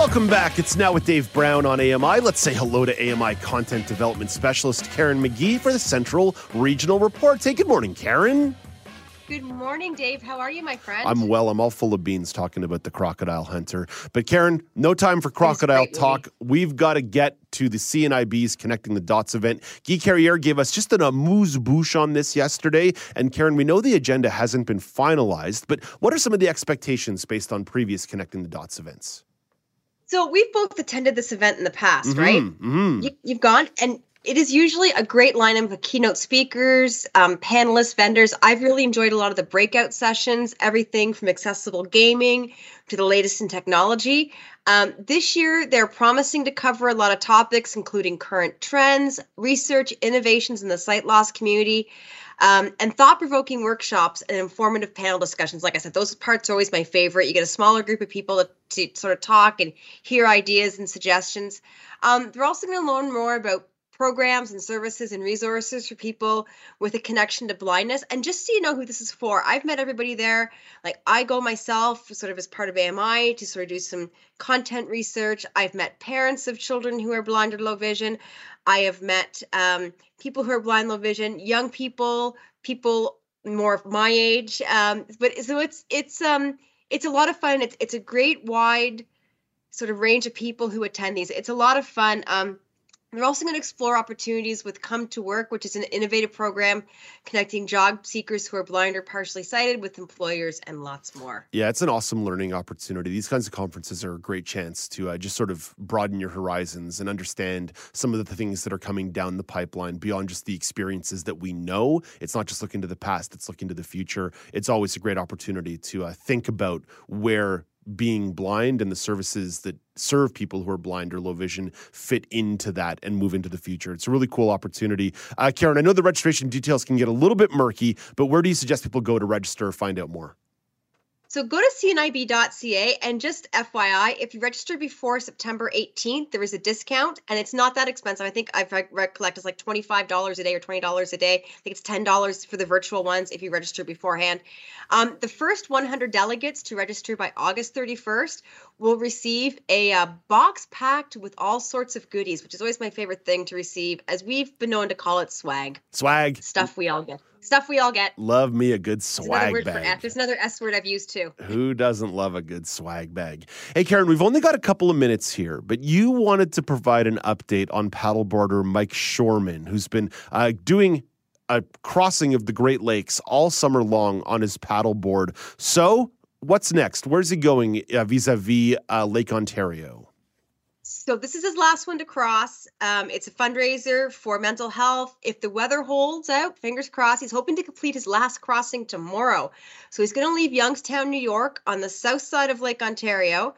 Welcome back. It's now with Dave Brown on AMI. Let's say hello to AMI content development specialist Karen McGee for the Central Regional Report. Hey, good morning, Karen. Good morning, Dave. How are you, my friend? I'm well. I'm all full of beans talking about the crocodile hunter. But Karen, no time for crocodile talk. We've got to get to the CNIB's Connecting the Dots event. Guy Carriere gave us just an amuse bouche on this yesterday. And Karen, we know the agenda hasn't been finalized, but what are some of the expectations based on previous Connecting the Dots events? So we've both attended this event in the past, Mhm, right? mhm. You, you've gone, and it is usually a great lineup of keynote speakers, um, panelists, vendors. I've really enjoyed a lot of the breakout sessions, everything from accessible gaming to the latest in technology. Um, this year, they're promising to cover a lot of topics, including current trends, research, innovations in the sight loss community. Um, and thought provoking workshops and informative panel discussions. Like I said, those parts are always my favorite. You get a smaller group of people to, to sort of talk and hear ideas and suggestions. Um, they're also going to learn more about programs and services and resources for people with a connection to blindness. And just so you know who this is for, I've met everybody there. Like I go myself, sort of as part of AMI, to sort of do some content research. I've met parents of children who are blind or low vision. I have met um, people who are blind, low vision, young people, people more of my age. Um, but so it's it's um it's a lot of fun. It's it's a great wide sort of range of people who attend these. It's a lot of fun. Um, they're also going to explore opportunities with Come to Work, which is an innovative program connecting job seekers who are blind or partially sighted with employers and lots more. Yeah, it's an awesome learning opportunity. These kinds of conferences are a great chance to uh, just sort of broaden your horizons and understand some of the things that are coming down the pipeline beyond just the experiences that we know. It's not just looking to the past, it's looking to the future. It's always a great opportunity to uh, think about where being blind and the services that serve people who are blind or low vision fit into that and move into the future. It's a really cool opportunity. Uh, Karen, I know the registration details can get a little bit murky, but where do you suggest people go to register or find out more? So go to cnib.ca and just FYI, if you register before September 18th, there is a discount and it's not that expensive. I think I've recollect it's like $25 a day or $20 a day. I think it's $10 for the virtual ones if you register beforehand. Um, the first 100 delegates to register by August 31st will receive a uh, box packed with all sorts of goodies, which is always my favorite thing to receive, as we've been known to call it swag. Swag. Stuff we all get. Stuff we all get. Love me a good There's swag for bag. There's another S word I've used too. Who doesn't love a good swag bag? Hey, Karen, we've only got a couple of minutes here, but you wanted to provide an update on paddleboarder Mike Shoreman, who's been uh, doing a crossing of the Great Lakes all summer long on his paddleboard. So, what's next? Where's he going vis a vis Lake Ontario? So this is his last one to cross. Um, it's a fundraiser for mental health. If the weather holds out, fingers crossed, he's hoping to complete his last crossing tomorrow. So he's going to leave Youngstown, New York, on the south side of Lake Ontario,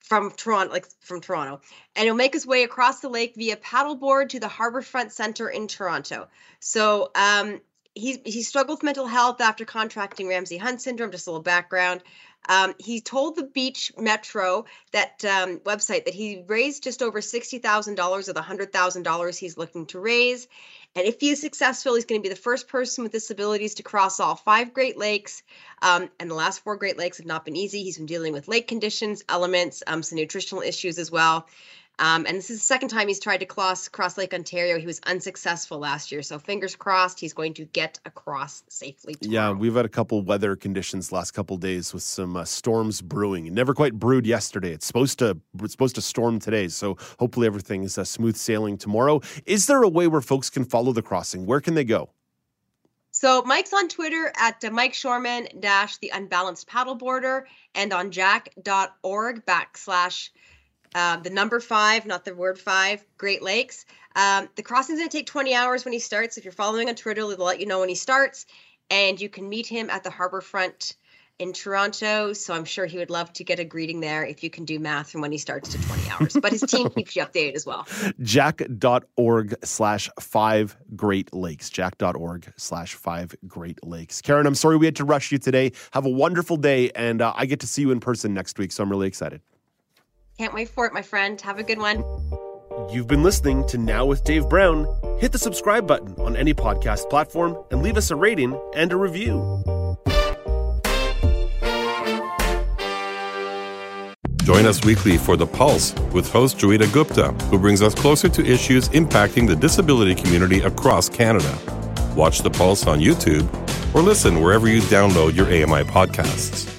from Toronto, like from Toronto, and he'll make his way across the lake via paddleboard to the Harbourfront Center in Toronto. So um, he he struggled with mental health after contracting Ramsay Hunt syndrome. Just a little background. Um, he told the Beach Metro that um, website that he raised just over sixty thousand dollars of the hundred thousand dollars he's looking to raise, and if he is successful, he's going to be the first person with disabilities to cross all five Great Lakes. Um, and the last four Great Lakes have not been easy. He's been dealing with lake conditions, elements, um, some nutritional issues as well. Um, and this is the second time he's tried to cross cross Lake Ontario. He was unsuccessful last year, so fingers crossed he's going to get across safely. Yeah, we've had a couple weather conditions last couple days with some uh, storms brewing. It never quite brewed yesterday. It's supposed to it's supposed to storm today, so hopefully everything is uh, smooth sailing tomorrow. Is there a way where folks can follow the crossing? Where can they go? So Mike's on Twitter at uh, Mike Shoreman dash the unbalanced paddleboarder and on jack.org backslash uh, the number five, not the word five, Great Lakes. Um, the crossing's going to take 20 hours when he starts. If you're following on Twitter, they'll let you know when he starts. And you can meet him at the harbor front in Toronto. So I'm sure he would love to get a greeting there if you can do math from when he starts to 20 hours. But his team keeps you updated as well. Jack.org slash five Great Lakes. Jack.org slash five Great Lakes. Karen, I'm sorry we had to rush you today. Have a wonderful day, and uh, I get to see you in person next week. So I'm really excited. Can't wait for it, my friend. Have a good one. You've been listening to Now with Dave Brown. Hit the subscribe button on any podcast platform and leave us a rating and a review. Join us weekly for The Pulse with host Joeita Gupta, who brings us closer to issues impacting the disability community across Canada. Watch The Pulse on YouTube or listen wherever you download your AMI podcasts.